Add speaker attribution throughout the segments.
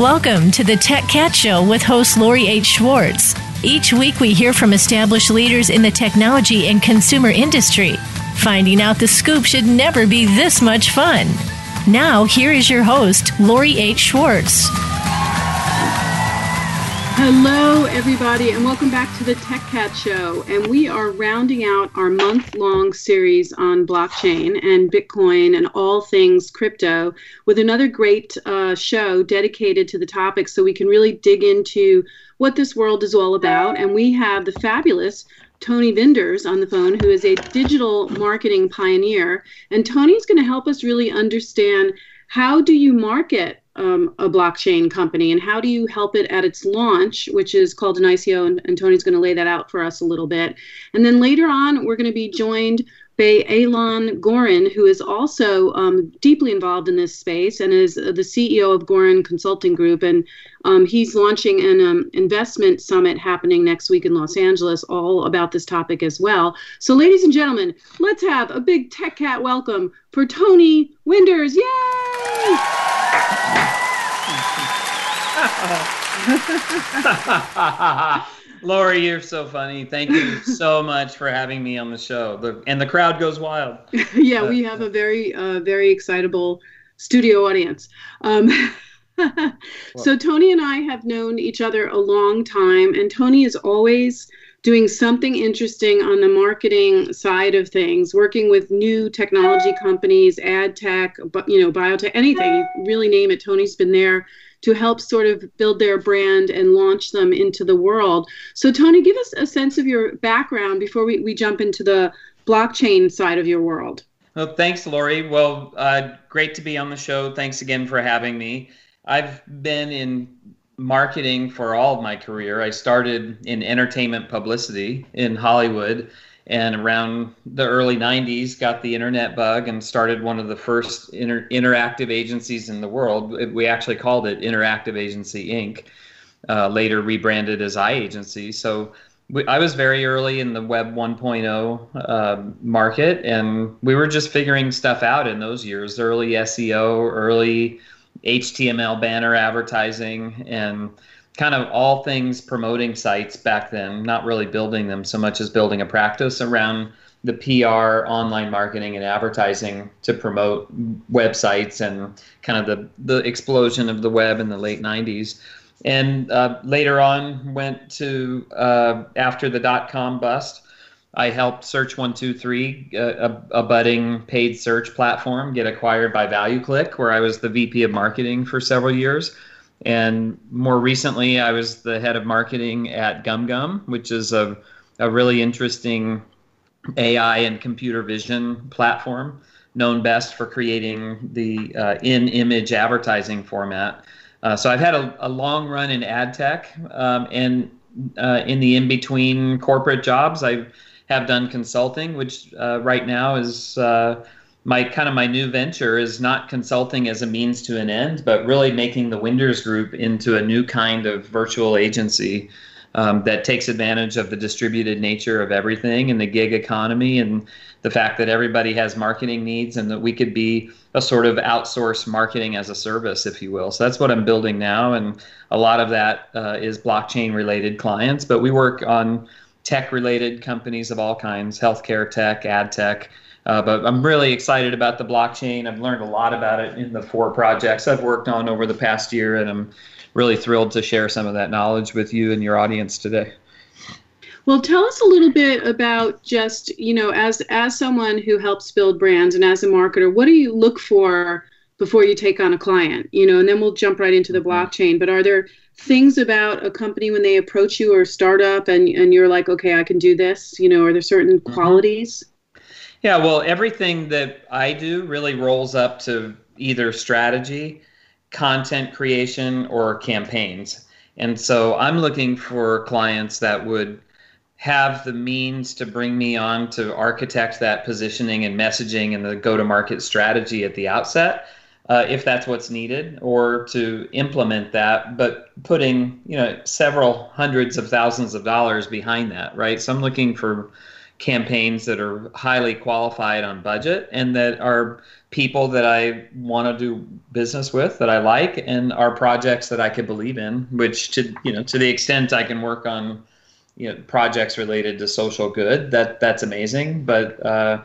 Speaker 1: Welcome to the Tech Cat Show with host Lori H. Schwartz. Each week we hear from established leaders in the technology and consumer industry. Finding out the scoop should never be this much fun. Now, here is your host, Lori H. Schwartz.
Speaker 2: Hello, everybody, and welcome back to the Tech Cat Show. And we are rounding out our month long series on blockchain and Bitcoin and all things crypto with another great uh, show dedicated to the topic so we can really dig into what this world is all about. And we have the fabulous Tony Winders on the phone, who is a digital marketing pioneer. And Tony's going to help us really understand how do you market um, a blockchain company and how do you help it at its launch, which is called an ICO, and, and Tony's going to lay that out for us a little bit. And then later on, we're going to be joined by Alon Goren, who is also um, deeply involved in this space and is the CEO of Goren Consulting Group. And um, he's launching an um, investment summit happening next week in Los Angeles, all about this topic as well. So, ladies and gentlemen, let's have a big Tech Cat welcome for Tony Winders. Yay!
Speaker 3: Lori, you're so funny. Thank you so much for having me on the show. The, and the crowd goes wild.
Speaker 2: yeah, uh, we have a very, uh, very excitable studio audience. Um, so Tony and I have known each other a long time, and Tony is always doing something interesting on the marketing side of things, working with new technology companies, ad tech, you know, biotech, anything, really name it. Tony's been there to help sort of build their brand and launch them into the world. So, Tony, give us a sense of your background before we, we jump into the blockchain side of your world.
Speaker 3: Well, thanks, Lori. Well, uh, great to be on the show. Thanks again for having me. I've been in marketing for all of my career. I started in entertainment publicity in Hollywood and around the early 90s got the internet bug and started one of the first inter- interactive agencies in the world. We actually called it interactive agency inc. uh, later rebranded as iAgency. So we, i was very early in the web 1.0 uh, um, market and we were just figuring stuff out in those years early seo early html banner advertising and kind of all things promoting sites back then, not really building them so much as building a practice around the PR, online marketing, and advertising to promote websites and kind of the, the explosion of the web in the late 90s. And uh, later on, went to uh, after the dot com bust. I helped Search 123, uh, a, a budding paid search platform, get acquired by ValueClick, where I was the VP of marketing for several years and more recently, I was the head of marketing at GumGum, which is a, a really interesting AI and computer vision platform, known best for creating the uh, in image advertising format. Uh, so I've had a, a, long run in ad tech, um, and uh, in the in between corporate jobs, I have done consulting, which uh, right now is uh, my kind of my new venture is not consulting as a means to an end, but really making the Winders Group into a new kind of virtual agency um, that takes advantage of the distributed nature of everything and the gig economy and the fact that everybody has marketing needs and that we could be a sort of outsourced marketing as a service, if you will. So that's what I'm building now, and a lot of that uh, is blockchain related clients, but we work on tech related companies of all kinds, healthcare tech, ad tech uh, but I'm really excited about the blockchain. I've learned a lot about it in the four projects I've worked on over the past year, and I'm really thrilled to share some of that knowledge with you and your audience today.
Speaker 2: Well, tell us a little bit about just you know, as as someone who helps build brands and as a marketer, what do you look for before you take on a client? You know, and then we'll jump right into the mm-hmm. blockchain. But are there things about a company when they approach you or startup and and you're like, okay, I can do this? You know, are there certain mm-hmm. qualities?
Speaker 3: Yeah, well, everything that I do really rolls up to either strategy, content creation, or campaigns. And so I'm looking for clients that would have the means to bring me on to architect that positioning and messaging and the go to market strategy at the outset. Uh, if that's what's needed, or to implement that, but putting you know several hundreds of thousands of dollars behind that, right? So I'm looking for campaigns that are highly qualified on budget and that are people that I want to do business with that I like and are projects that I could believe in which to you know to the extent I can work on you know projects related to social good that that's amazing but uh,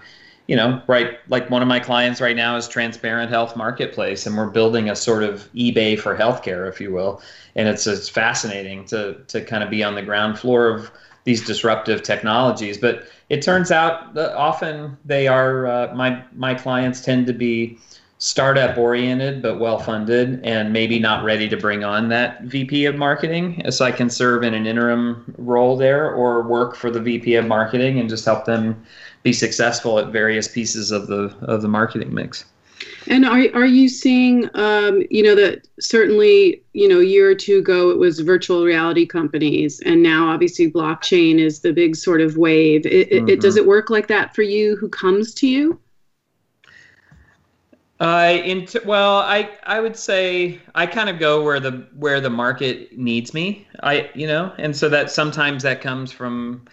Speaker 3: you know right like one of my clients right now is transparent health marketplace and we're building a sort of ebay for healthcare if you will. And it's it's fascinating to to kind of be on the ground floor of these disruptive technologies. But it turns out that often they are uh, my my clients tend to be startup oriented but well funded and maybe not ready to bring on that VP of marketing so I can serve in an interim role there or work for the VP of marketing and just help them be successful at various pieces of the of the marketing mix.
Speaker 2: And are are you seeing, um, you know, that certainly, you know, a year or two ago it was virtual reality companies, and now obviously blockchain is the big sort of wave. It, mm-hmm. it, does it work like that for you? Who comes to you?
Speaker 3: Uh, into, well, I I would say I kind of go where the where the market needs me. I you know, and so that sometimes that comes from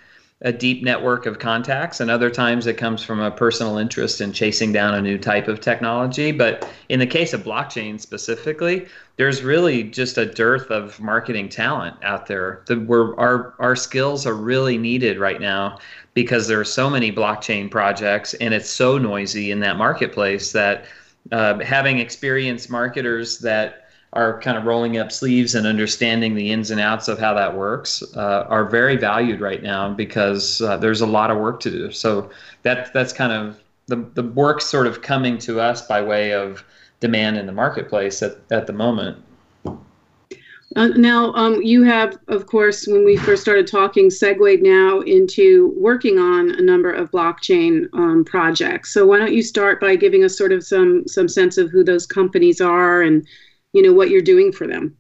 Speaker 3: a deep network of contacts, and other times it comes from a personal interest in chasing down a new type of technology. But in the case of blockchain specifically, there's really just a dearth of marketing talent out there. The, we're, our our skills are really needed right now because there are so many blockchain projects, and it's so noisy in that marketplace that uh, having experienced marketers that are kind of rolling up sleeves and understanding the ins and outs of how that works uh, are very valued right now because uh, there's a lot of work to do. So that that's kind of the the work sort of coming to us by way of demand in the marketplace at, at the moment.
Speaker 2: Uh, now, um, you have, of course, when we first started talking, segued now into working on a number of blockchain um, projects. So, why don't you start by giving us sort of some some sense of who those companies are and you know what you're doing for them.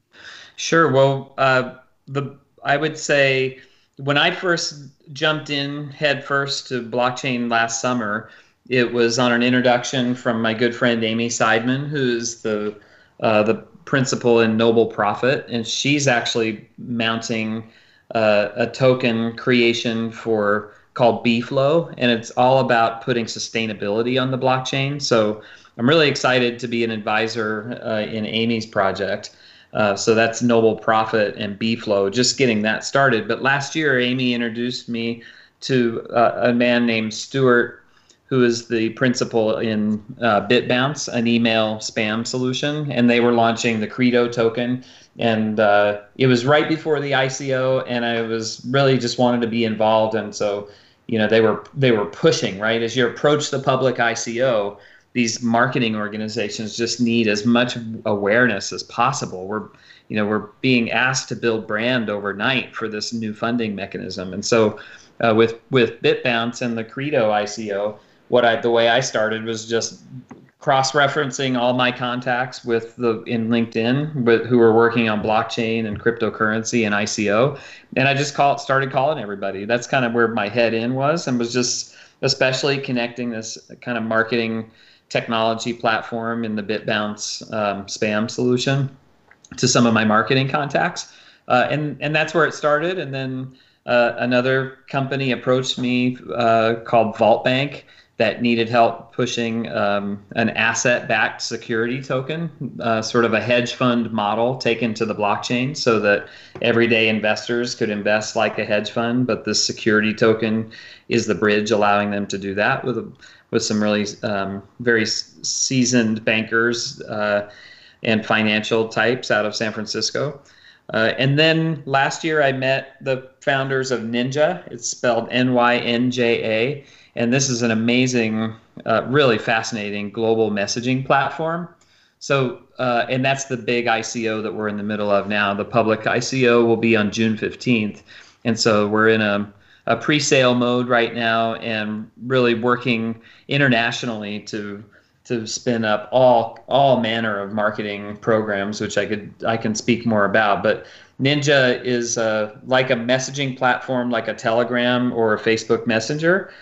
Speaker 3: Sure. Well uh, the i would say when i first jumped in head first to blockchain last summer it was on an introduction from my good friend amy seidman who's the uh, the principal in noble profit and she's actually mounting uh, a token creation for called bflow and it's all about putting sustainability on the blockchain. So I'm really excited to be an advisor uh, in Amy's project. Uh, so that's Noble Profit and BFlow, just getting that started. But last year, Amy introduced me to uh, a man named Stuart, who is the principal in uh, BitBounce, an email spam solution, and they were launching the Credo token. And uh, it was right before the ICO, and I was really just wanted to be involved. And so, you know, they were they were pushing right as you approach the public ICO these marketing organizations just need as much awareness as possible. We're you know we're being asked to build brand overnight for this new funding mechanism, and so uh, with with BitBounce and the Credo ICO, what I the way I started was just cross-referencing all my contacts with the in LinkedIn with who were working on blockchain and cryptocurrency and ICO, and I just call started calling everybody. That's kind of where my head in was, and was just especially connecting this kind of marketing technology platform in the BitBounce um, spam solution to some of my marketing contacts. Uh, and, and that's where it started. And then uh, another company approached me uh, called Vault Bank that needed help pushing um, an asset backed security token, uh, sort of a hedge fund model taken to the blockchain so that everyday investors could invest like a hedge fund, but the security token is the bridge allowing them to do that with a with some really um, very seasoned bankers uh, and financial types out of San Francisco. Uh, and then last year, I met the founders of NYNJA. It's spelled N Y N J A. And this is an amazing, uh, really fascinating global messaging platform. So, uh, and that's the big ICO that we're in the middle of now. The public ICO will be on June 15th. And so we're in a a pre-sale mode right now and really working internationally to to spin up all all manner of marketing programs, which I could I can speak more about. But NYNJA is uh, like a messaging platform, like a Telegram or a Facebook Messenger,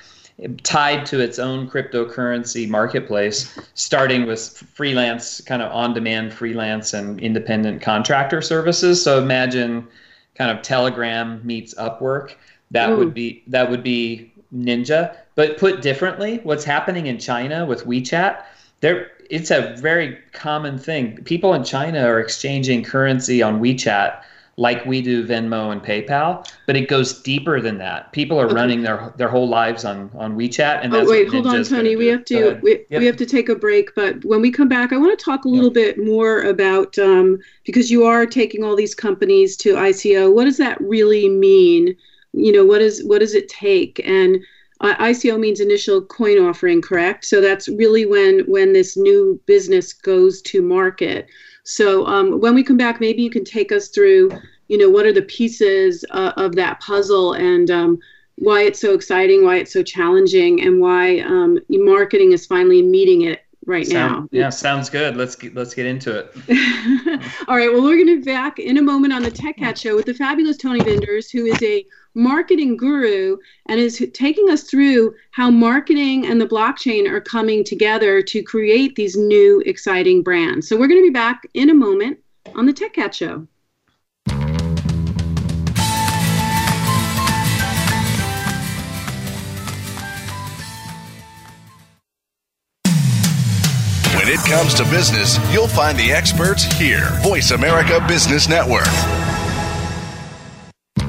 Speaker 3: tied to its own cryptocurrency marketplace, starting with freelance, kind of on-demand freelance and independent contractor services. So imagine kind of Telegram meets Upwork that Ooh. would be that would be NYNJA. But put differently, what's happening in China with WeChat, there it's a very common thing. People in China are exchanging currency on WeChat like we do Venmo and PayPal, but it goes deeper than that. People are okay. running their their whole lives on on WeChat, and
Speaker 2: oh, wait, hold on, Tony. We have to we, yep. we have to take a break, but when we come back, I want to talk a little yep. bit more about um, because you are taking all these companies to ICO. What does that really mean? You know, what is what does it take? And uh, ICO means initial coin offering, correct? So that's really when when this new business goes to market. So um, when we come back, maybe you can take us through, you know, what are the pieces uh, of that puzzle and um, why it's so exciting, why it's so challenging, and why um, marketing is finally meeting it right
Speaker 3: Sound, now. Yeah, sounds good. Let's get, let's get into it.
Speaker 2: All right. Well, we're going to be back in a moment on the Tech Cat Show with the fabulous Tony Winders, who is a marketing guru and is taking us through how marketing and the blockchain are coming together to create these new exciting brands. So we're going to be back in a moment on the Tech Cat Show.
Speaker 4: When it comes to business, you'll find the experts here. Voice America Business Network.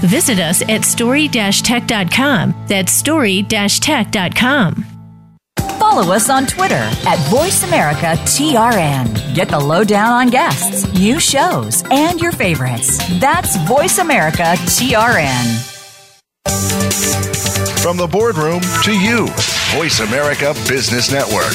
Speaker 1: Visit us at story-tech.com. That's story-tech.com.
Speaker 5: Follow us on Twitter at VoiceAmericaTRN. Get the lowdown on guests, new shows, and your favorites. That's VoiceAmericaTRN.
Speaker 4: From the boardroom to you, Voice America Business Network.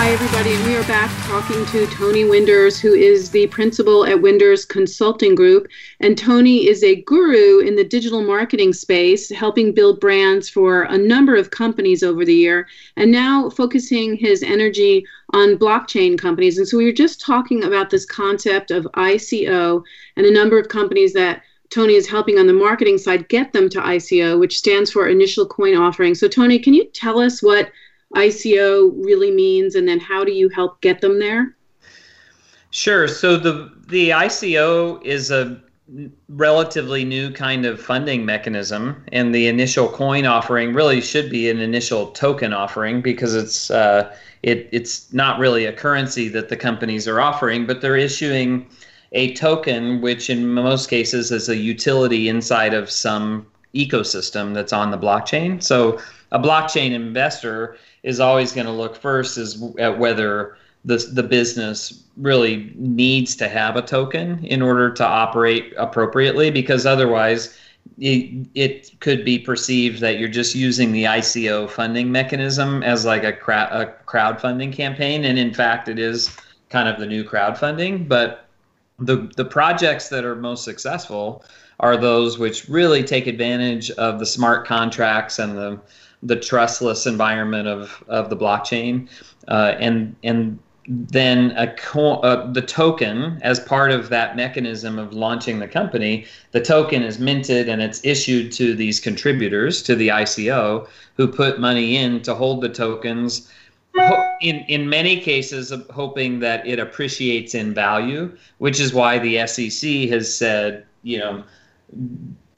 Speaker 2: Hi, everybody, and we are back talking to Tony Winders, who is the principal at Winders Consulting Group. And Tony is a guru in the digital marketing space, helping build brands for a number of companies over the year, and now focusing his energy on blockchain companies. And so we were just talking about this concept of ICO and a number of companies that Tony is helping on the marketing side get them to ICO, which stands for Initial Coin Offering. So, Tony, can you tell us what ICO really means, and then how do you help get them there?
Speaker 3: Sure. So the the ICO is a relatively new kind of funding mechanism, and the initial coin offering really should be an initial token offering because it's uh, it it's not really a currency that the companies are offering, but they're issuing a token, which in most cases is a utility inside of some ecosystem that's on the blockchain. So a blockchain investor is always going to look first is at whether the the business really needs to have a token in order to operate appropriately because otherwise it, it could be perceived that you're just using the ICO funding mechanism as like a, crowd, a crowdfunding campaign and in fact it is kind of the new crowdfunding but the the projects that are most successful are those which really take advantage of the smart contracts and the the trustless environment of, of the blockchain, uh, and and then a co- uh, the token as part of that mechanism of launching the company, the token is minted and it's issued to these contributors to the ICO who put money in to hold the tokens. In in many cases, hoping that it appreciates in value, which is why the SEC has said, you know,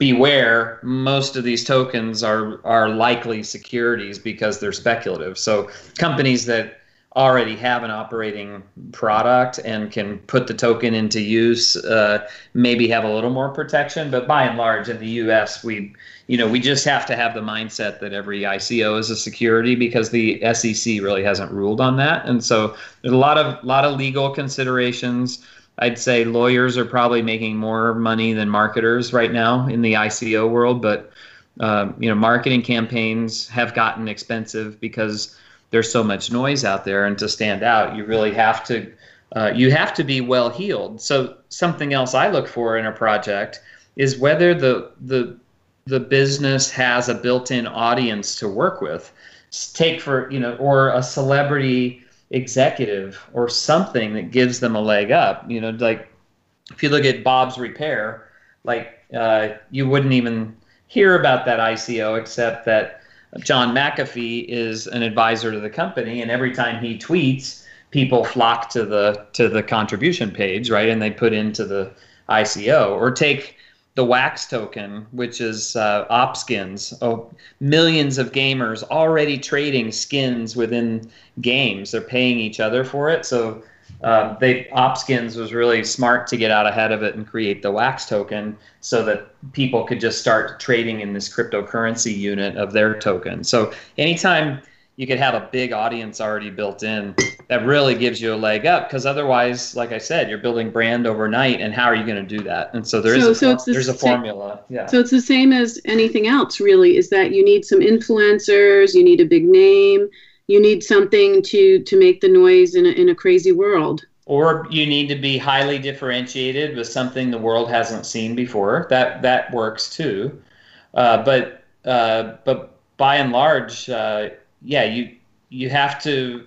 Speaker 3: beware most of these tokens are are likely securities because they're speculative. So companies that already have an operating product and can put the token into use uh, maybe have a little more protection but by and large in the us we you know we just have to have the mindset that every ico is a security because the sec really hasn't ruled on that. And so there's a lot of lot of legal considerations I'd say lawyers are probably making more money than marketers right now in the ICO world, but um, you know, marketing campaigns have gotten expensive because there's so much noise out there, and to stand out, you really have to uh, you have to be well heeled. So something else I look for in a project is whether the the the business has a built-in audience to work with. Take for you know, or a celebrity executive or something that gives them a leg up. You know, like if you look at Bob's Repair, like uh, you wouldn't even hear about that ICO except that John McAfee is an advisor to the company, and every time he tweets, people flock to the to the contribution page, right? And they put into the ICO. Or take the Wax token, which is uh, OpSkins. Oh, millions of gamers already trading skins within games. They're paying each other for it. So uh, they OpSkins was really smart to get out ahead of it and create the Wax token so that people could just start trading in this cryptocurrency unit of their token. So anytime you could have a big audience already built in, that really gives you a leg up because otherwise, like I said, you're building brand overnight, and how are you going to do that? And so there is
Speaker 2: so,
Speaker 3: a,
Speaker 2: so the
Speaker 3: there's a
Speaker 2: same,
Speaker 3: formula. Yeah.
Speaker 2: So it's the same as anything else, really. Is that you need some influencers, you need a big name, you need something to to make the noise in a, in a crazy world
Speaker 3: or you need to be highly differentiated with something the world hasn't seen before. That that works too. Uh, but uh, but by and large, uh, yeah, you you have to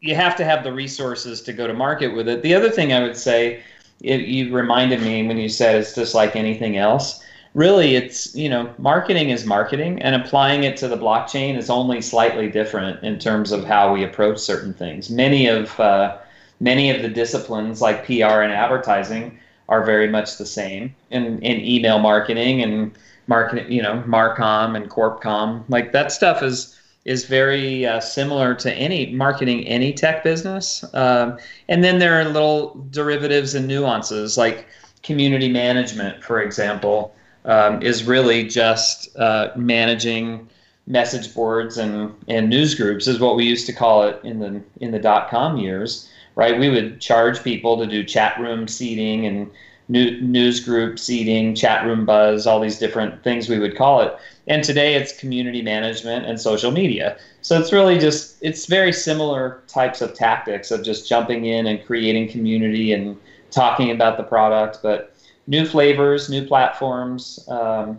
Speaker 3: you have to have the resources to go to market with it. The other thing I would say, it, you reminded me when you said it's just like anything else. Really, it's you know marketing is marketing, and applying it to the blockchain is only slightly different in terms of how we approach certain things. Many of uh, many of the disciplines like PR and advertising are very much the same in, in email marketing and marketing, you know, Marcom and Corpcom. Like that stuff is is very uh, similar to any marketing any tech business. Um, and then there are little derivatives and nuances like community management, for example, um, is really just uh, managing message boards and, and news groups is what we used to call it in the in the dot com years right? We would charge people to do chat room seating and new, news group seating, chat room buzz, all these different things we would call it. And today it's community management and social media. So it's really just, it's very similar types of tactics of just jumping in and creating community and talking about the product, but new flavors, new platforms. Um,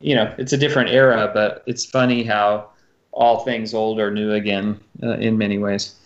Speaker 3: you know, it's a different era, but it's funny how all things old are new again uh, in many ways.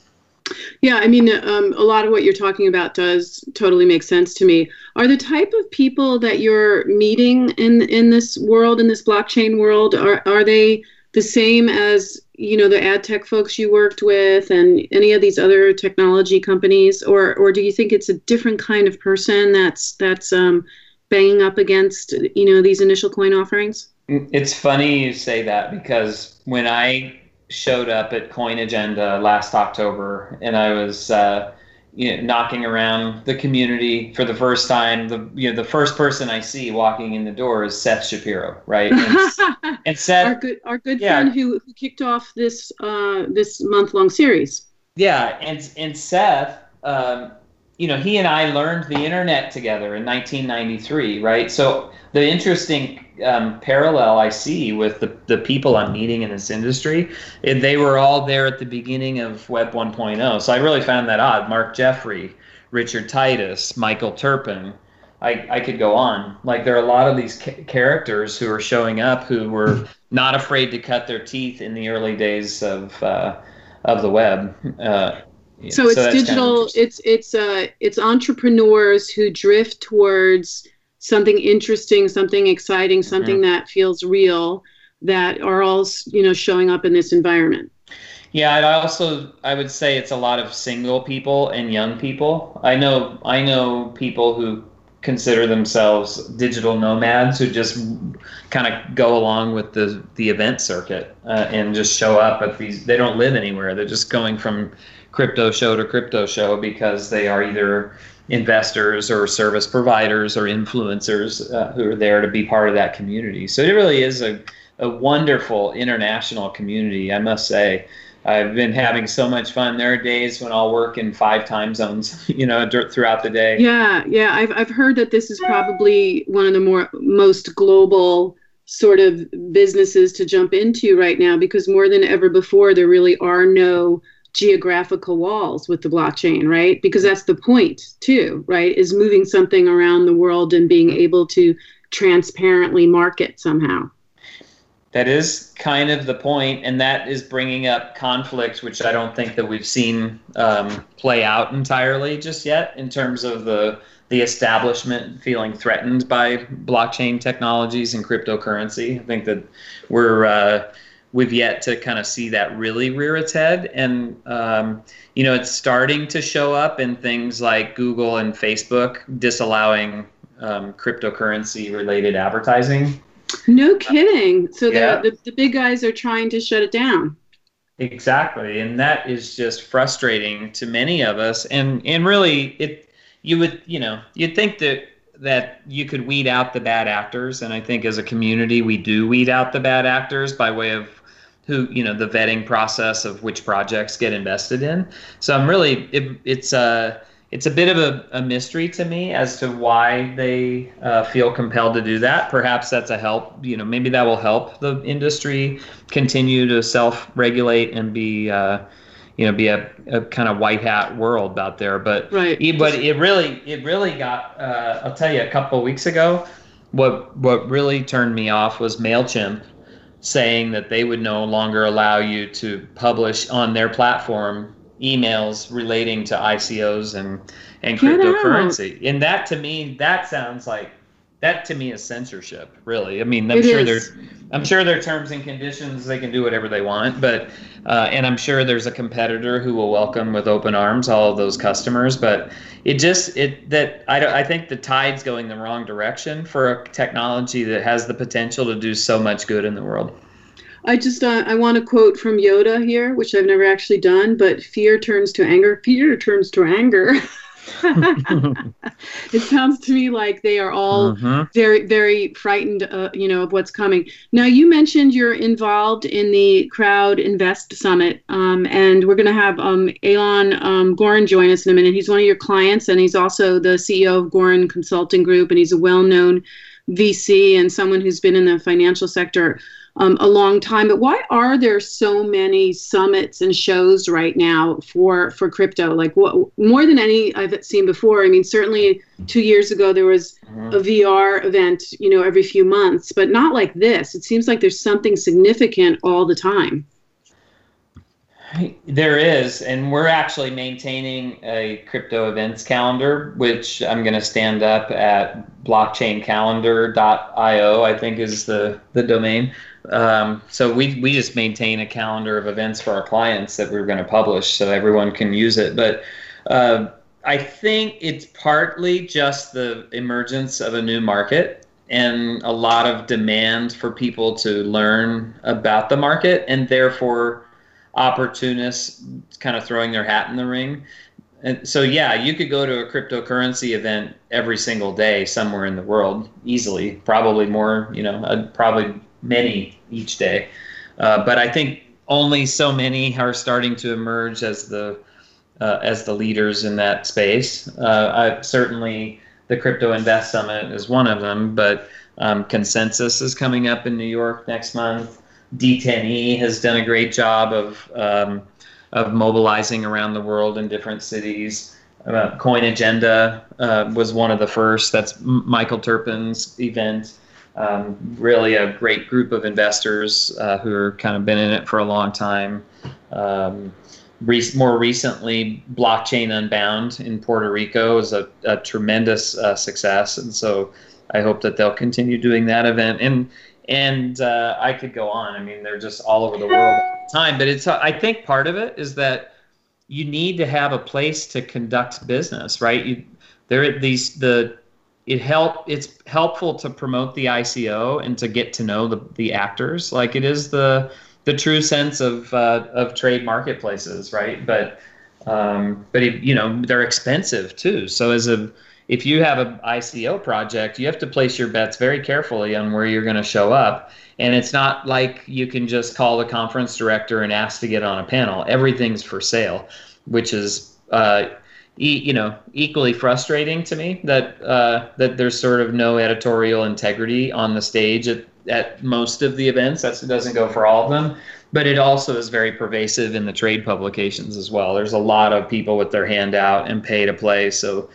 Speaker 2: Yeah, I mean, um, a lot of what you're talking about does totally make sense to me. Are the type of people that you're meeting in in this world, in this blockchain world, are are they the same as you know the ad tech folks you worked with and any of these other technology companies, or or do you think it's a different kind of person that's that's um, banging up against you know these initial coin offerings?
Speaker 3: It's funny you say that because when I showed up at Coin Agenda last October, and I was uh, you know, knocking around the community for the first time. The you know the first person I see walking in the door is Seth Shapiro, right?
Speaker 2: And, and Seth, our good our good yeah, friend who, who kicked off this uh, this month long series.
Speaker 3: Yeah, and and Seth. Um, you know, he and I learned the internet together in 1993, right? So the interesting um, parallel I see with the, the people I'm meeting in this industry, they were all there at the beginning of Web 1.0. So I really found that odd. Mark Jeffrey, Richard Titus, Michael Turpin. I, I could go on. Like there are a lot of these ca- characters who are showing up who were not afraid to cut their teeth in the early days of uh, of the web. Uh,
Speaker 2: so it's so digital. Kind of it's it's uh it's entrepreneurs who drift towards something interesting, something exciting, something mm-hmm. that feels real that are all you know showing up in this environment.
Speaker 3: Yeah, I also I would say it's a lot of single people and young people. I know I know people who consider themselves digital nomads who just kind of go along with the the event circuit uh, and just show up at these. They don't live anywhere. They're just going from crypto show to crypto show because they are either investors or service providers or influencers uh, who are there to be part of that community. So it really is a a wonderful international community, I must say. I've been having so much fun. There are days when I'll work in five time zones, you know, throughout the day.
Speaker 2: Yeah, yeah. I've I've heard that this is probably one of the more most global sort of businesses to jump into right now because more than ever before there really are no geographical walls with the blockchain, right? Because that's the point too, right? Is moving something around the world and being able to transparently market somehow
Speaker 3: that is kind of the point, and that is bringing up conflict, which I don't think that we've seen um, play out entirely just yet in terms of the the establishment feeling threatened by blockchain technologies and cryptocurrency. I think that we're uh, we've yet to kind of see that really rear its head, and um, you know it's starting to show up in things like Google and Facebook disallowing um, cryptocurrency related advertising
Speaker 2: no kidding. So yeah. the, the big guys are trying to shut it down.
Speaker 3: Exactly, and that is just frustrating to many of us. And and really, it you would you know you'd think that that you could weed out the bad actors, and I think as a community we do weed out the bad actors by way of who you know the vetting process of which projects get invested in. So I'm really it, it's a it's a bit of a, a, mystery to me as to why they uh, feel compelled to do that. Perhaps that's a help. You know, maybe that will help the industry continue to self-regulate and be, uh, you know, be a, a, kind of white hat world out there. But
Speaker 2: right.
Speaker 3: but it really it really got. Uh, I'll tell you, a couple of weeks ago, what what really turned me off was Mailchimp saying that they would no longer allow you to publish on their platform emails relating to ICOs and and cryptocurrency. And that to me, that sounds like that to me is censorship. Really, I mean, I'm it sure there's I'm sure their terms and conditions. They can do whatever they want, but uh, and I'm sure there's a competitor who will welcome with open arms all of those customers. But it just it that I don't, I think the tide's going the wrong direction for a technology that has the potential to do so much good in the world.
Speaker 2: I just uh, I want to quote from Yoda here, which I've never actually done, but fear turns to anger. Fear turns to anger. it sounds to me like they are all mm-hmm. very very frightened uh, you know of what's coming now you mentioned you're involved in the crowd invest summit um, and we're going to have um, Alon um, goren join us in a minute he's one of your clients and he's also the ceo of goren consulting group and he's a well-known vc and someone who's been in the financial sector um, a long time. But why are there so many summits and shows right now for for crypto? Like what more than any I've seen before. I mean, certainly two years ago there was mm-hmm. a VR event, you know, every few months, but not like this. It seems like there's something significant all the time.
Speaker 3: There is, and we're actually maintaining a crypto events calendar, which I'm going to stand up at blockchaincalendar.io, I think is the, the domain. Um, so we we just maintain a calendar of events for our clients that we're going to publish, so everyone can use it. But uh, I think it's partly just the emergence of a new market and a lot of demand for people to learn about the market, and therefore opportunists kind of throwing their hat in the ring. And so yeah, you could go to a cryptocurrency event every single day somewhere in the world easily, probably more, you know, uh, probably many each day. Uh, but I think only so many are starting to emerge as the uh, as the leaders in that space. Uh, I, certainly, the Crypto Invest Summit is one of them, but um, Consensus is coming up in New York next month. D10E has done a great job of um, of mobilizing around the world in different cities. Uh, Coin Agenda uh, was one of the first. That's Michael Turpin's event um, really a great group of investors uh, who are kind of been in it for a long time. Um, re- more recently, Blockchain Unbound in Puerto Rico is a, a tremendous uh, success, and so I hope that they'll continue doing that event. And and uh, I could go on. I mean, they're just all over the world all the time. But it's I think part of it is that you need to have a place to conduct business, right? You, there these the it help it's helpful to promote the ICO and to get to know the, the actors. Like it is the the true sense of uh, of trade marketplaces, right? But um, but it, you know they're expensive too. So as a if you have an ICO project, you have to place your bets very carefully on where you're going to show up. And it's not like you can just call the conference director and ask to get on a panel. Everything's for sale, which is, uh, you know, equally frustrating to me that uh, that there's sort of no editorial integrity on the stage at, at most of the events. That's, it doesn't go for all of them but it also is very pervasive in the trade publications as well. There's a lot of people with their hand out and pay to play. So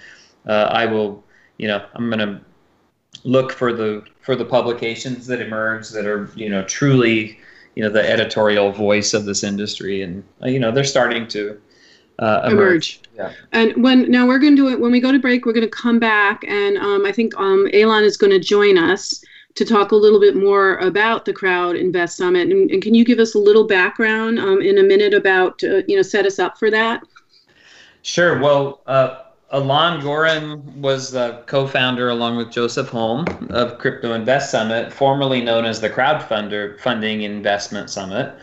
Speaker 3: uh, I will, you know, I'm going to look for the for the publications that emerge that are, you know, truly, you know, the editorial voice of this industry, and uh, you know, they're starting to uh, emerge. emerge.
Speaker 2: Yeah. And when now we're going to do it when we go to break, we're going to come back, and um, I think um, Alon is going to join us to talk a little bit more about the Crowd Invest Summit. And, and can you give us a little background um, in a minute about, uh, you know, set us up for that?
Speaker 3: Sure. Well, uh, Alon Goren was the co-founder, along with Joseph Holm, of Crypto Invest Summit, formerly known as the Crowdfunder Funding Investment Summit.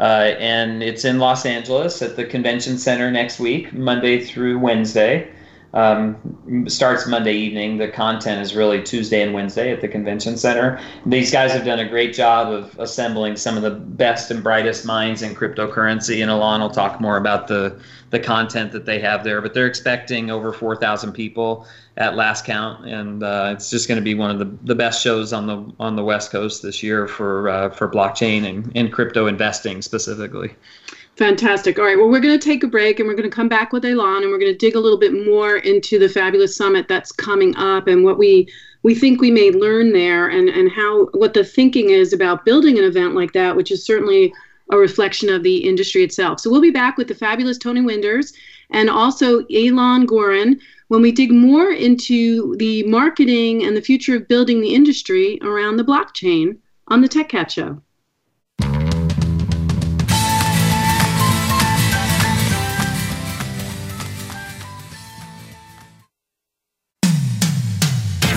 Speaker 3: Uh, and it's in Los Angeles at the Convention Center next week, Monday through Wednesday. Um, starts Monday evening. The content is really Tuesday and Wednesday at the Convention Center. These guys have done a great job of assembling some of the best and brightest minds in cryptocurrency. And Alon will talk more about the the content that they have there. But they're expecting over 4,000 people at last count, and uh, it's just going to be one of the, the best shows on the on the West Coast this year for uh, for blockchain and, and crypto investing specifically.
Speaker 2: Fantastic. All right. Well, we're going to take a break and we're going to come back with Alon and we're going to dig a little bit more into the fabulous summit that's coming up and what we we think we may learn there and and how what the thinking is about building an event like that, which is certainly a reflection of the industry itself. So we'll be back with the fabulous Tony Winders and also Alon Goren when we dig more into the marketing and the future of building the industry around the blockchain on the Tech Show.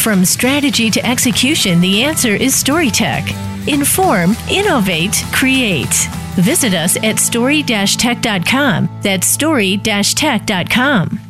Speaker 1: From strategy to execution, the answer is StoryTech. Inform, innovate, create. Visit us at story-tech.com. That's story-tech.com.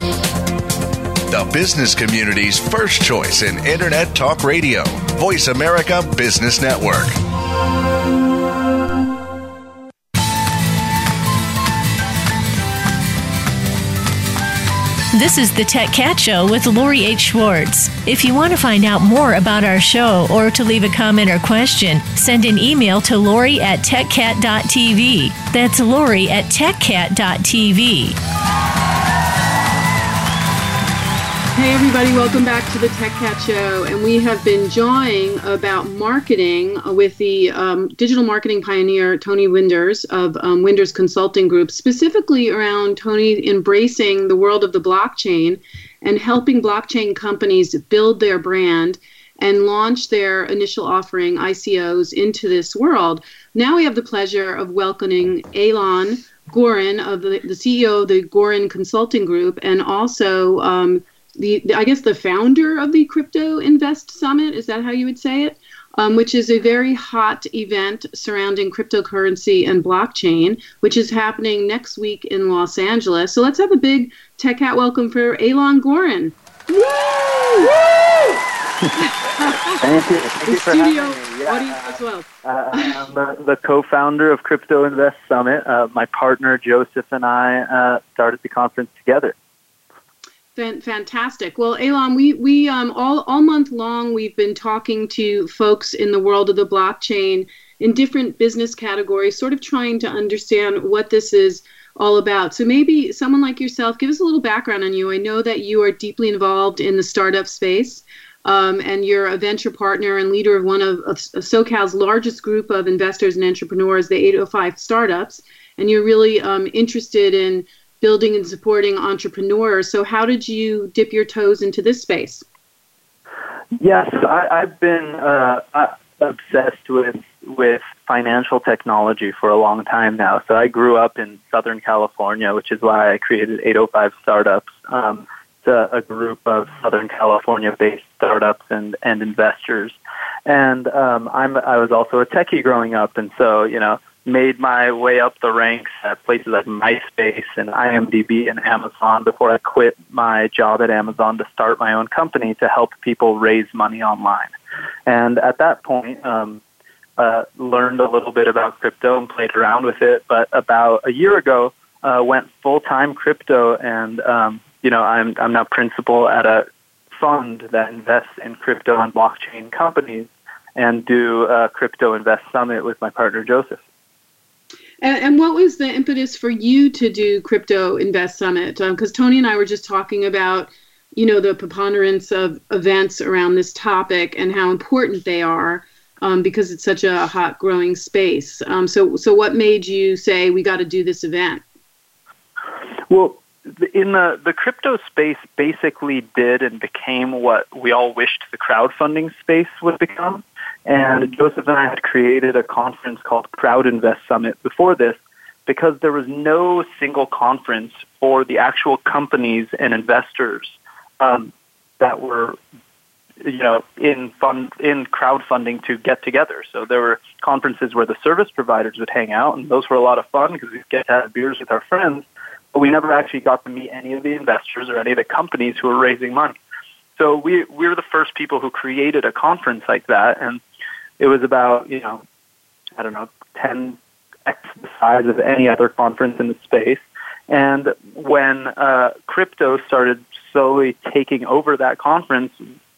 Speaker 4: The business community's first choice in Internet Talk Radio. Voice America Business Network.
Speaker 1: This is the Tech Cat Show with Lori H. Schwartz. If you want to find out more about our show or to leave a comment or question, send an email to Lori at techcat.tv. That's Lori at techcat.tv.
Speaker 2: Hey, everybody, welcome back to the Tech Cat Show. And we have been jawing about marketing with the um, digital marketing pioneer, Tony Winders of um, Winders Consulting Group, specifically around Tony embracing the world of the blockchain and helping blockchain companies build their brand and launch their initial offering, ICOs, into this world. Now we have the pleasure of welcoming Alon Goren, of the, the CEO of the Goren Consulting Group, and also um, the, the, I guess the founder of the Crypto Invest Summit. Is that how you would say it? Um, which is a very hot event surrounding cryptocurrency and blockchain, which is happening next week in Los Angeles. So let's have a big Tech Cat welcome for Alon Goren. Woo!
Speaker 6: Thank you. Thank
Speaker 2: the
Speaker 6: you for
Speaker 2: studio
Speaker 6: having me. Yeah,
Speaker 2: audience as well.
Speaker 6: uh, I'm the, the co-founder of Crypto Invest Summit. Uh, my partner Joseph and I uh, started the conference together.
Speaker 2: Fan- Fantastic. Well, Alon, we we um, all all month long we've been talking to folks in the world of the blockchain in different business categories, sort of trying to understand what this is all about. So maybe someone like yourself, give us a little background on you. I know that you are deeply involved in the startup space. Um, and you're a venture partner and leader of one of, of SoCal's largest group of investors and entrepreneurs, the 805 Startups. And you're really um, interested in building and supporting entrepreneurs. So, how did you dip your toes into this space?
Speaker 6: Yes, I, I've been uh, uh, obsessed with with financial technology for a long time now. So I grew up in Southern California, which is why I created 805 Startups. Um, it's a, a group of Southern California-based startups and and investors. And um, I'm I was also a techie growing up, and so you know made my way up the ranks at places like MySpace and IMDb and Amazon before I quit my job at Amazon to start my own company to help people raise money online. And at that point, um, uh, learned a little bit about crypto and played around with it. But about a year ago, uh, went full time crypto, and um, you know I'm I'm now principal at a fund that invests in crypto and blockchain companies, and do a crypto invest summit with my partner Joseph.
Speaker 2: And, and, what was the impetus for you to do Crypto Invest Summit? Because um, Tony and I were just talking about, you know, the preponderance of events around this topic and how important they are um, because it's such a hot growing space. Um, so, so what made you say we got to do this event?
Speaker 6: Well, in the the crypto space, basically did and became what we all wished the crowdfunding space would become. And Joseph and I had created a conference called Crowd Invest Summit before this because there was no single conference for the actual companies and investors um, that were you know in fund in crowdfunding to get together. So there were conferences where the service providers would hang out, and those were a lot of fun because we'd get to have beers with our friends. But we never actually got to meet any of the investors or any of the companies who were raising money. So we we were the first people who created a conference like that, and it was about, you know, I don't know, 10x the size of any other conference in the space. And when uh, crypto started slowly taking over that conference,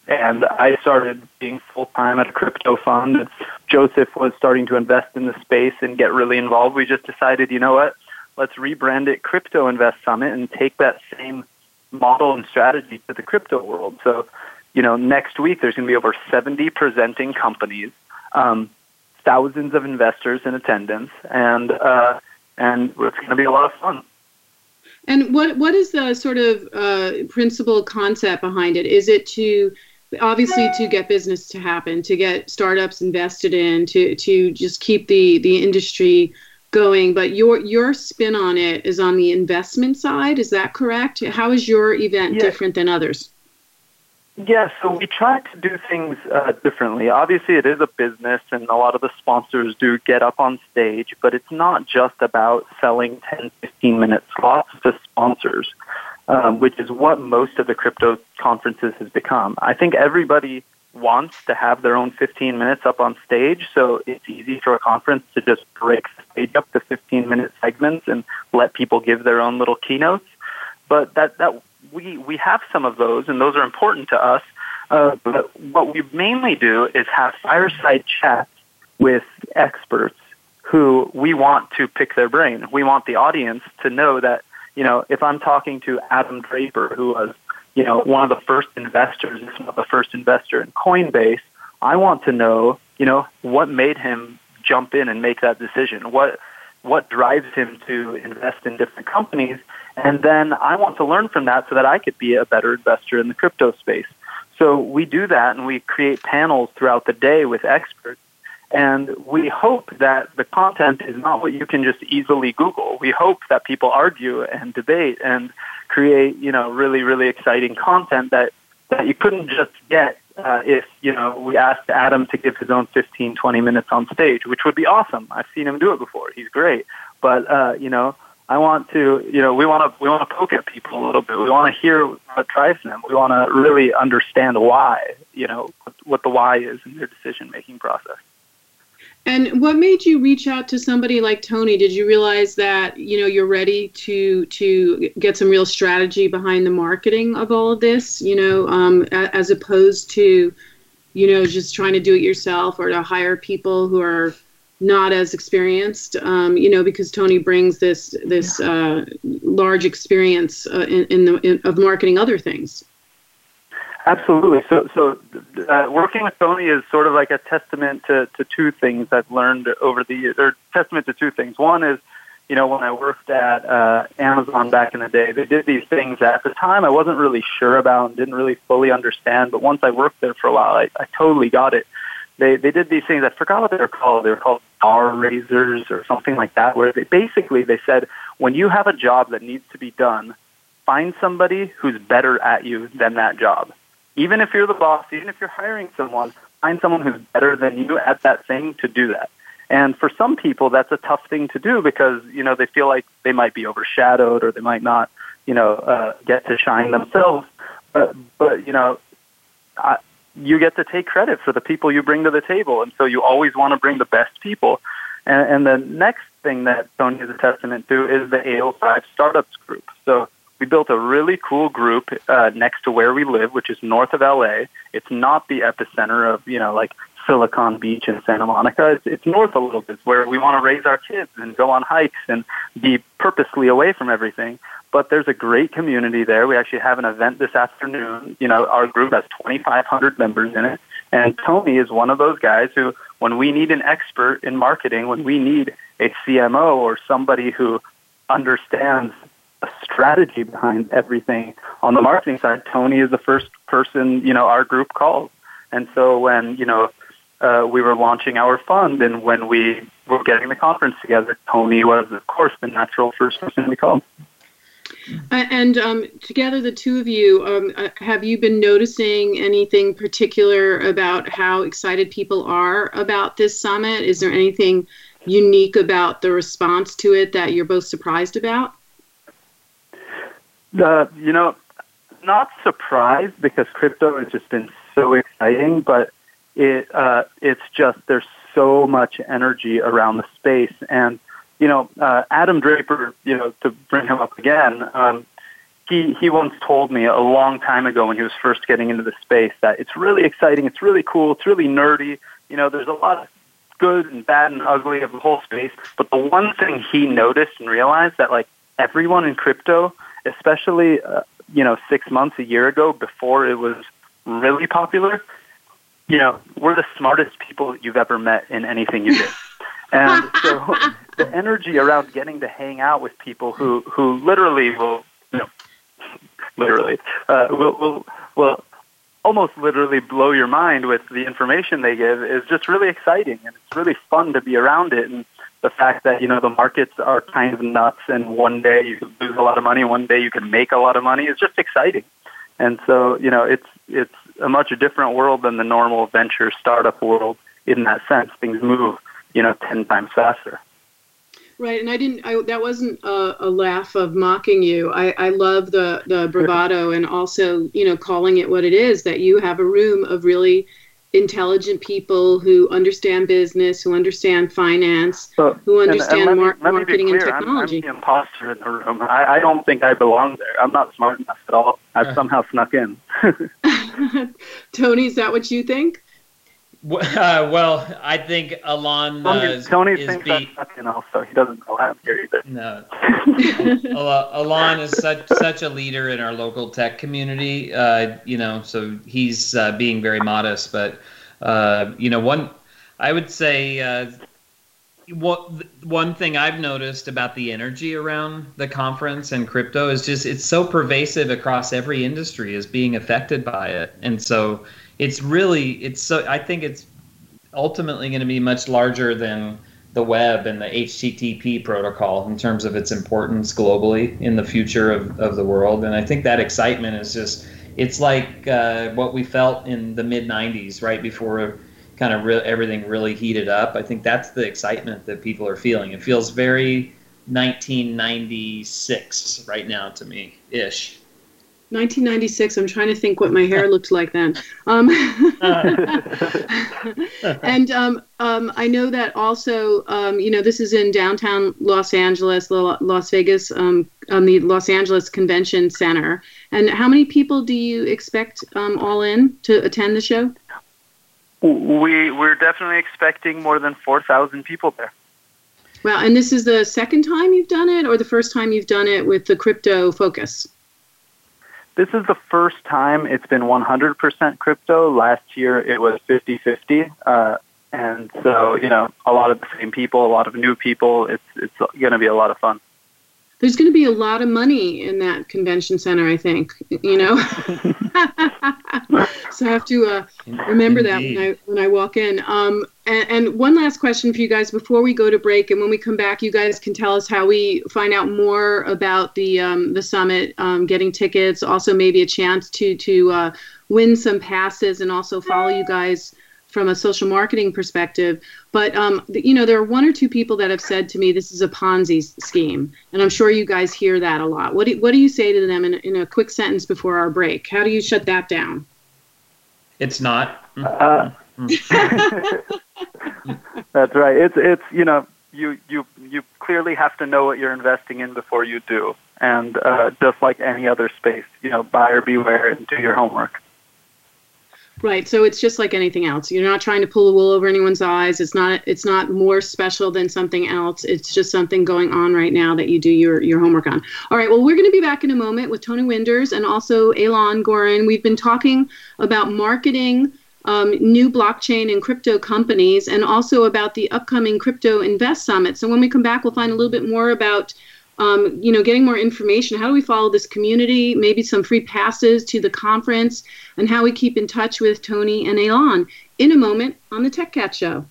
Speaker 6: and I started being full time at a crypto fund, Joseph was starting to invest in the space and get really involved. We just decided, you know what, let's rebrand it Crypto Invest Summit and take that same model and strategy to the crypto world. So, you know, next week there's going to be over 70 presenting companies um, thousands of investors in attendance, and uh, and it's going to be a lot of fun.
Speaker 2: And what what is the sort of uh, principal concept behind it? Is it to obviously to get business to happen, to get startups invested in, to to just keep the the industry going? But your your spin on it is on the investment side. Is that correct? How is your event yes. different than others?
Speaker 6: Yeah, so we try to do things uh, differently. Obviously, it is a business, and a lot of the sponsors do get up on stage, but it's not just about selling 10, 15 minute slots to sponsors, um, which is what most of the crypto conferences has become. I think everybody wants to have their own 15 minutes up on stage, so it's easy for a conference to just break the stage up to 15 minute segments and let people give their own little keynotes. But that, that we, we have some of those, and those are important to us. Uh, but what we mainly do is have fireside chats with experts who we want to pick their brain. We want the audience to know that, you know, if I'm talking to Adam Draper, who was, you know, one of the first investors, if not the first investor in Coinbase, I want to know, you know, what made him jump in and make that decision. What what drives him to invest in different companies and then I want to learn from that so that I could be a better investor in the crypto space. So we do that and we create panels throughout the day with experts. And we hope that the content is not what you can just easily Google. We hope that people argue and debate and create, you know, really, really exciting content that, that you couldn't just get uh, if, you know, we asked Adam to give his own 15, 20 minutes on stage, which would be awesome. I've seen him do it before. He's great. But, uh, you know, I want to, you know, we want to we want to poke at people a little bit. We want to hear what drives them. We want to really understand why, you know, what the why is in their decision making process.
Speaker 2: And what made you reach out to somebody like Tony? Did you realize that you know you're ready to to get some real strategy behind the marketing of all of this? You know, um, as opposed to, you know, just trying to do it yourself or to hire people who are not as experienced. Um, you know, because Tony brings this this uh, large experience uh, in, in the in, of marketing other things.
Speaker 6: Absolutely. So, so uh, working with Tony is sort of like a testament to, to two things I've learned over the years, or testament to two things. One is, you know, when I worked at uh, Amazon back in the day, they did these things that at the time I wasn't really sure about and didn't really fully understand. But once I worked there for a while, I, I totally got it. They they did these things. I forgot what they were called. They were called star raisers or something like that. Where they basically they said when you have a job that needs to be done, find somebody who's better at you than that job even if you're the boss, even if you're hiring someone, find someone who's better than you at that thing to do that. And for some people, that's a tough thing to do because you know they feel like they might be overshadowed or they might not, you know, uh, get to shine themselves. But but you know, I, you get to take credit for the people you bring to the table, and so you always want to bring the best people. And, and the next thing that Tony is a testament to is the 805 Startups Group. So we built a really cool group uh, next to where we live, which is north of LA. It's not the epicenter of, you know, like Silicon Beach and Santa Monica. It's, it's north a little bit, where we want to raise our kids and go on hikes and be purposely away from everything. But there's a great community there. We actually have an event this afternoon. You know, our group has 2,500 members in it. And Tony is one of those guys who, when we need an expert in marketing, when we need a CMO or somebody who understands a strategy behind everything. On the marketing side, Tony is the first person, you know, our group calls. And so when, you know, uh, we were launching our fund and when we were getting the conference together, Tony was, of course, the natural first person we called.
Speaker 2: And um, together, the two of you, um, uh, have you been noticing anything particular about how excited people are about this summit? Is there anything unique about the response to it that you're both surprised about?
Speaker 6: You know, not surprised because crypto has just been so exciting, but it uh, it's just there's so much energy around the space, and you know, uh, Adam Draper, you know, to bring him up again, um, he he once told me a long time ago when he was first getting into the space that it's really exciting, it's really cool, it's really nerdy. You know, there's a lot of good and bad and ugly of the whole space, but the one thing he noticed and realized that like everyone in crypto especially uh, you know six months a year ago before it was really popular you know we're the smartest people you've ever met in anything you did and so the energy around getting to hang out with people who who literally will you know literally uh, will will will almost literally blow your mind with the information they give is just really exciting and it's really fun to be around it and the fact that you know the markets are kind of nuts, and one day you can lose a lot of money, one day you can make a lot of money. is just exciting, and so you know it's it's a much different world than the normal venture startup world. In that sense, things move you know ten times faster.
Speaker 2: Right, and I didn't. I, that wasn't a, a, laugh of mocking you. I, I love the the bravado and also you know calling it what it is. That you have a room of really intelligent people who understand business, who understand finance, so, who understand and, and mar- marketing and technology.
Speaker 6: I'm, I'm, the imposter in the room. I, I, don't think I belong there. I'm not smart enough at all. I've uh. somehow snuck in.
Speaker 2: Tony, is that what you think?
Speaker 3: Uh, well, I think Alon uh,
Speaker 6: Tony
Speaker 3: is
Speaker 6: thinks be- that's you know, so he doesn't know I'm here either.
Speaker 3: No, Alon is such such a leader in our local tech community. Uh, you know, so he's uh, being very modest, but uh, you know, one I would say uh, what one thing I've noticed about the energy around the conference and crypto is just it's so pervasive across every industry is being affected by it, and so it's really it's so I think it's ultimately going to be much larger than the web and the HTTP protocol in terms of its importance globally in the future of, of the world. And I think that excitement is just, it's like uh, what we felt in the mid 90s, right before kind of re- everything really heated up. I think that's the excitement that people are feeling. It feels very 1996 right now to me, ish.
Speaker 2: 1996. I'm trying to think what my hair looked like then. Um, and um, um, I know that also, um, you know, this is in downtown Los Angeles, Las Vegas, um, on the Los Angeles Convention Center. And how many people do you expect um, all in to attend the show?
Speaker 6: We we're definitely expecting more than 4,000 people there.
Speaker 2: Wow, and this is the second time you've done it, or the first time you've done it with the crypto focus?
Speaker 6: This is the first time it's been 100% crypto. Last year it was 50 50. Uh, and so, you know, a lot of the same people, a lot of new people. It's, it's going to be a lot of fun
Speaker 2: there's going to be a lot of money in that convention center i think you know so i have to uh, remember Indeed. that when i when i walk in um, and, and, one last question for you guys before we go to break and when we come back you guys can tell us how we find out more about the um, the summit um, getting tickets also maybe a chance to to uh, win some passes and also follow you guys from a social marketing perspective. But um, you know, there are one or two people that have said to me, "This is a Ponzi scheme," and I'm sure you guys hear that a lot. What do, what do you say to them in, in a quick sentence before our break? How do you shut that down?
Speaker 3: It's not.
Speaker 6: Uh, that's right. It's it's you know you you you clearly have to know what you're investing in before you do, and uh, just like any other space, you know, buyer beware and do your homework.
Speaker 2: Right. So it's just like anything else. You're not trying to pull the wool over anyone's eyes. It's not it's not more special than something else. It's just something going on right now that you do your, your homework on. All right. Well, we're going to be back in a moment with Tony Winders and also Alon Goren. We've been talking about marketing um, new blockchain and crypto companies and also about the upcoming Crypto Invest Summit. So when we come back, we'll find a little bit more about um, you know, getting more information. How do we follow this community? Maybe some free passes to the conference, and how we keep in touch with Tony and Alon in a moment on the Tech Cat Show.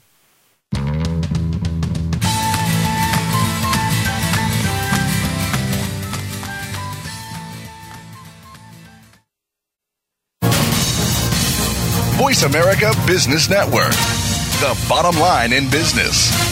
Speaker 4: Voice America Business Network, the bottom line in business.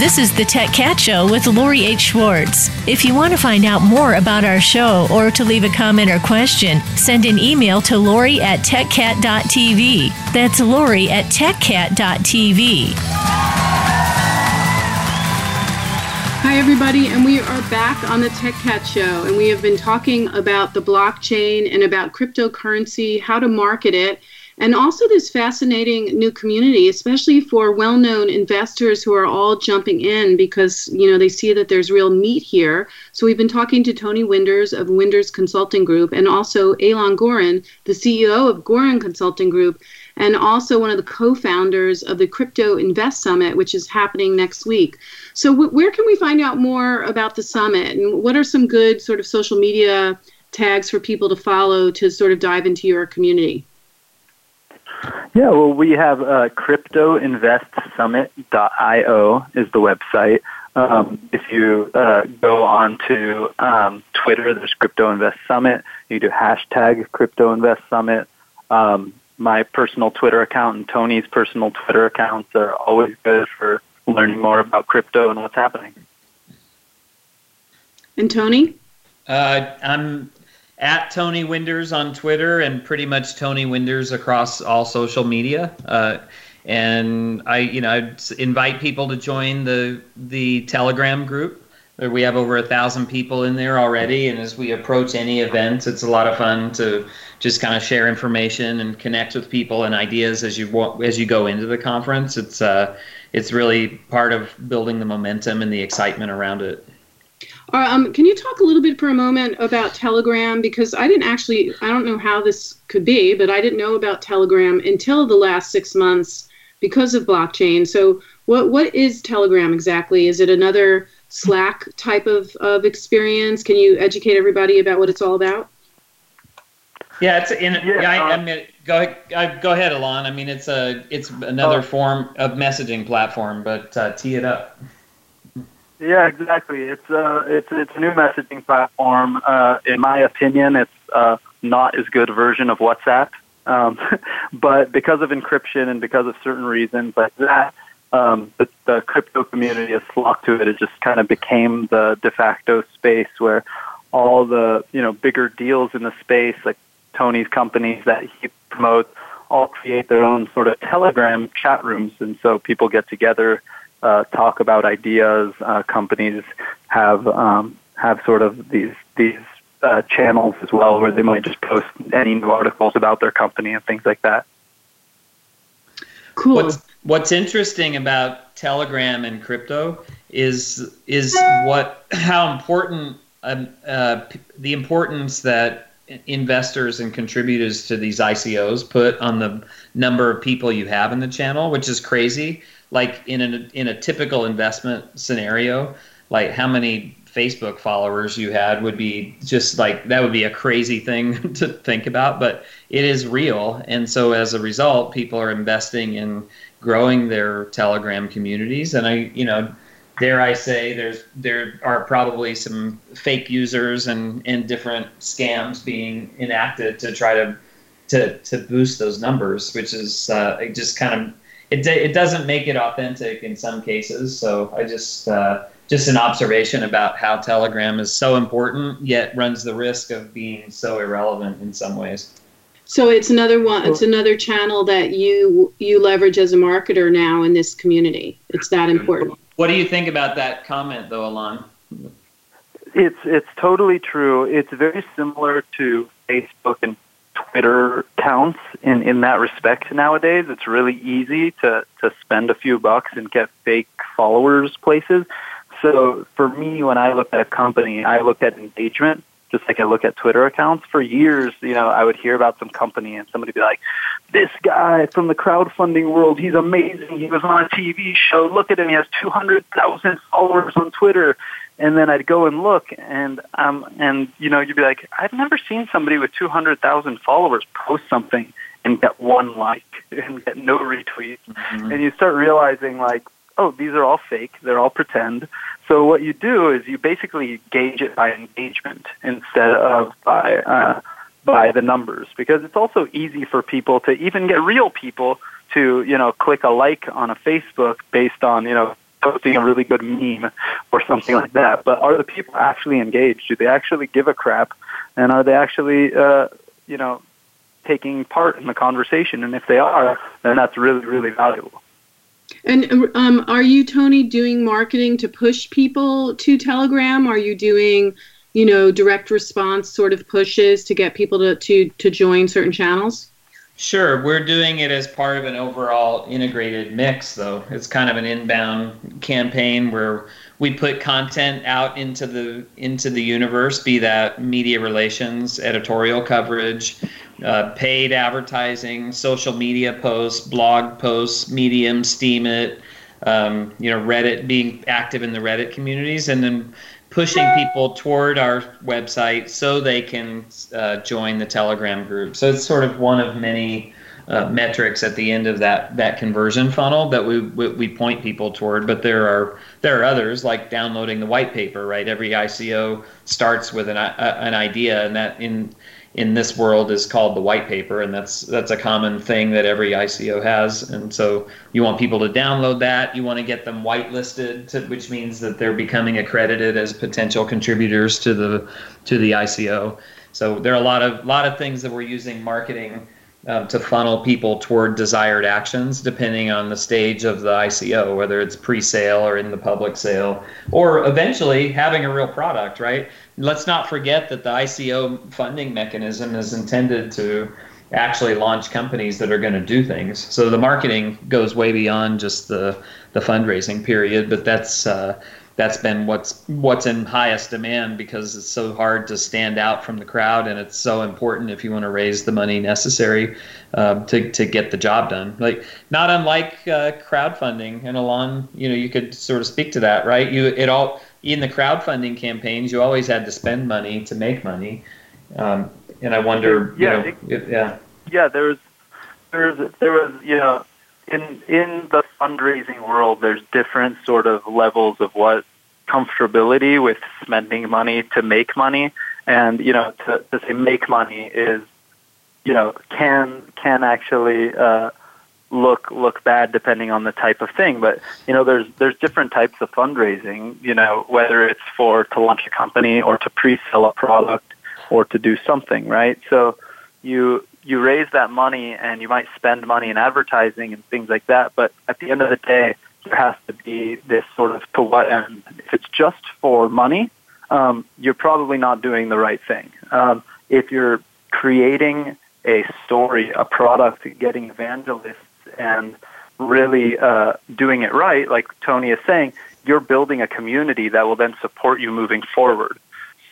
Speaker 1: This is the Tech Cat Show with Lori H. Schwartz. If you want to find out more about our show or to leave a comment or question, send an email to Lori at techcat.tv. That's Lori at techcat.tv.
Speaker 2: Hi, everybody, and we are back on the Tech Cat Show, and we have been talking about the blockchain and about cryptocurrency, how to market it and also this fascinating new community especially for well-known investors who are all jumping in because you know they see that there's real meat here so we've been talking to tony winders of winders consulting group and also Alon Goren, the ceo of Goren consulting group and also one of the co-founders of the Crypto Invest Summit, which is happening next week. So, w- where can we find out more about the summit, and what are some good sort of social media tags for people to follow to sort of dive into your community?
Speaker 6: Yeah, well, we have uh, cryptoinvestsummit.io is the website. Um, if you uh, go on to um, Twitter, there's Crypto Invest Summit. You do hashtag Crypto Invest Summit. Um, my personal Twitter account and Tony's personal Twitter accounts are always good for learning more about crypto and what's happening.
Speaker 2: And Tony?
Speaker 3: Uh, I'm at Tony Winders on Twitter and pretty much Tony Winders across all social media. Uh, and I, you know, I'd invite people to join the the Telegram group. We have over a thousand people in there already, and as we approach any event, it's a lot of fun to just kind of share information and connect with people and ideas as you as you go into the conference. It's uh, it's really part of building the momentum and the excitement around it.
Speaker 2: Uh, um, can you talk a little bit for a moment about Telegram? Because I didn't actually, I don't know how this could be, but I didn't know about Telegram until the last six months because of blockchain. So, what what is Telegram exactly? Is it another Slack type of, of experience? Can you educate everybody about what it's all about?
Speaker 3: Yeah, it's in. Yeah, yeah I, I mean, go I, go ahead, Alon. I mean, it's a it's another uh, form of messaging platform, but uh, tee it up.
Speaker 6: Yeah, exactly. It's uh, it's it's a new messaging platform. Uh, in my opinion, it's uh, not as good version of WhatsApp. Um, but because of encryption and because of certain reasons like that, um, the, the crypto community has flocked to it. It just kind of became the de facto space where all the you know bigger deals in the space, like Tony's companies that he promotes, all create their own sort of Telegram chat rooms, and so people get together, uh, talk about ideas. Uh, companies have um, have sort of these these uh, channels as well, where they might just post any new articles about their company and things like that.
Speaker 2: Cool.
Speaker 3: What's, what's interesting about Telegram and crypto is is what how important um, uh, the importance that investors and contributors to these ICOs put on the number of people you have in the channel, which is crazy. Like in a in a typical investment scenario, like how many Facebook followers you had would be just like that would be a crazy thing to think about, but it is real. And so as a result, people are investing in growing their Telegram communities. And I, you know, dare I say, there's there are probably some fake users and and different scams being enacted to try to to to boost those numbers, which is uh, just kind of it it doesn't make it authentic in some cases. So I just uh, just an observation about how Telegram is so important, yet runs the risk of being so irrelevant in some ways.
Speaker 2: So it's another one. It's another channel that you you leverage as a marketer now in this community. It's that important.
Speaker 3: What do you think about that comment, though, Alon?
Speaker 6: It's it's totally true. It's very similar to Facebook and Twitter accounts in, in that respect nowadays. It's really easy to, to spend a few bucks and get fake followers places. So for me, when I look at a company, I look at engagement, just like I look at Twitter accounts. For years, you know, I would hear about some company and somebody would be like, this guy from the crowdfunding world, he's amazing. He was on a TV show. Look at him. He has 200,000 followers on Twitter. And then I'd go and look and, um, and, you know, you'd be like, I've never seen somebody with 200,000 followers post something and get one like and get no retweets. Mm-hmm. And you start realizing like, oh, these are all fake. They're all pretend. So what you do is you basically gauge it by engagement instead of by uh, by the numbers because it's also easy for people to even get real people to you know click a like on a Facebook based on you know posting a really good meme or something like that. But are the people actually engaged? Do they actually give a crap? And are they actually uh, you know taking part in the conversation? And if they are, then that's really really valuable.
Speaker 2: And um, are you, Tony, doing marketing to push people to Telegram? Are you doing, you know, direct response sort of pushes to get people to, to, to join certain channels?
Speaker 3: Sure, we're doing it as part of an overall integrated mix, though. It's kind of an inbound campaign where we put content out into the into the universe, be that media relations, editorial coverage, uh, paid advertising, social media posts, blog posts, Medium, Steemit, um, you know, Reddit, being active in the Reddit communities, and then pushing people toward our website so they can uh, join the Telegram group. So it's sort of one of many uh, metrics at the end of that that conversion funnel that we, we, we point people toward. But there are there are others like downloading the white paper. Right, every ICO starts with an a, an idea, and that in in this world is called the white paper, and that's that's a common thing that every ICO has. And so you want people to download that. You want to get them whitelisted, to, which means that they're becoming accredited as potential contributors to the to the ICO. So there are a lot of lot of things that we're using marketing uh, to funnel people toward desired actions depending on the stage of the ICO, whether it's pre-sale or in the public sale, or eventually having a real product, right? Let's not forget that the ICO funding mechanism is intended to actually launch companies that are going to do things. So the marketing goes way beyond just the the fundraising period, but that's uh, that's been what's what's in highest demand because it's so hard to stand out from the crowd and it's so important if you want to raise the money necessary um, to, to get the job done. Like not unlike uh, crowdfunding and alon you know you could sort of speak to that right? You it all in the crowdfunding campaigns you always had to spend money to make money. Um, and i wonder
Speaker 6: yeah
Speaker 3: you know,
Speaker 6: it,
Speaker 3: if, yeah.
Speaker 6: Yeah there's there's there was you know in in the fundraising world, there's different sort of levels of what comfortability with spending money to make money, and you know, to, to say make money is, you know, can can actually uh, look look bad depending on the type of thing. But you know, there's there's different types of fundraising. You know, whether it's for to launch a company or to pre-sell a product or to do something, right? So you you raise that money and you might spend money in advertising and things like that, but at the end of the day, there has to be this sort of to what end. If it's just for money, um, you're probably not doing the right thing. Um, if you're creating a story, a product, getting evangelists, and really uh, doing it right, like Tony is saying, you're building a community that will then support you moving forward.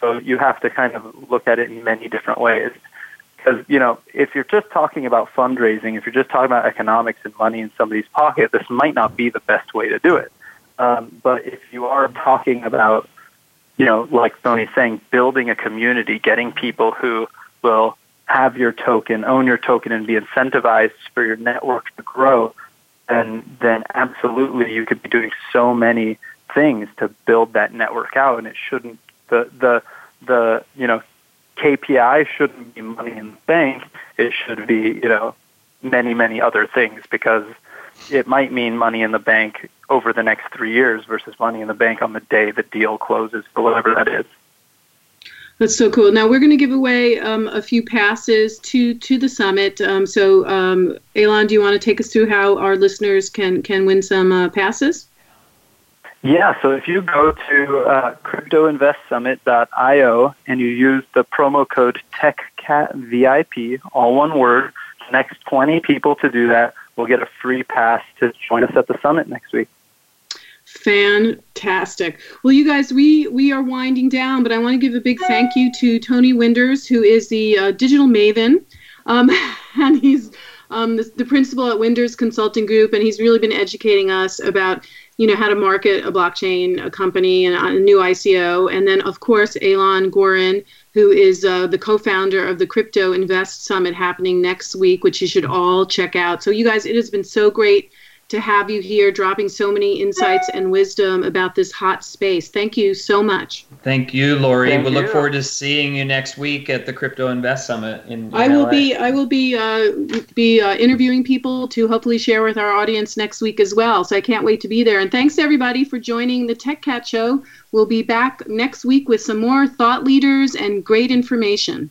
Speaker 6: So you have to kind of look at it in many different ways. Because, you know, if you're just talking about fundraising, if you're just talking about economics and money in somebody's pocket, this might not be the best way to do it. Um, but if you are talking about, you know, like Tony's saying, building a community, getting people who will have your token, own your token, and be incentivized for your network to grow, and then absolutely you could be doing so many things to build that network out, and it shouldn't the the the you know KPI shouldn't be money in the bank. It should be, you know, many, many other things because it might mean money in the bank over the next three years versus money in the bank on the day the deal closes whatever that is.
Speaker 2: That's so cool. Now we're going to give away um, a few passes to to the summit. Um, so, um, Alon, do you want to take us through how our listeners can can win some uh, passes?
Speaker 6: Yeah, so if you go to uh, cryptoinvestsummit.io and you use the promo code TechCatVIP, all one word, the next 20 people to do that will get a free pass to join us at the summit next week.
Speaker 2: Fantastic. Well, you guys, we we are winding down, but I want to give a big thank you to Tony Winders, who is the uh, digital maven, um, and he's um, the, the principal at Winders Consulting Group, and he's really been educating us about you know how to market a blockchain a company and a new ICO, and then of course Alon Goren, who is uh, the co-founder of the Crypto Invest Summit happening next week, which you should all check out. So you guys, it has been so great to have you here dropping so many insights and wisdom about this hot space. Thank you so much.
Speaker 3: Thank you, Lori.
Speaker 6: Thank
Speaker 3: we'll
Speaker 6: you.
Speaker 3: look forward to seeing you next week at the Crypto Invest Summit in, in
Speaker 2: I will
Speaker 3: LA.
Speaker 2: be I will be uh, be uh, interviewing people to hopefully share with our audience next week as well. So I can't wait to be there. And thanks to everybody for joining the Tech Cat Show. We'll be back next week with some more thought leaders and great information.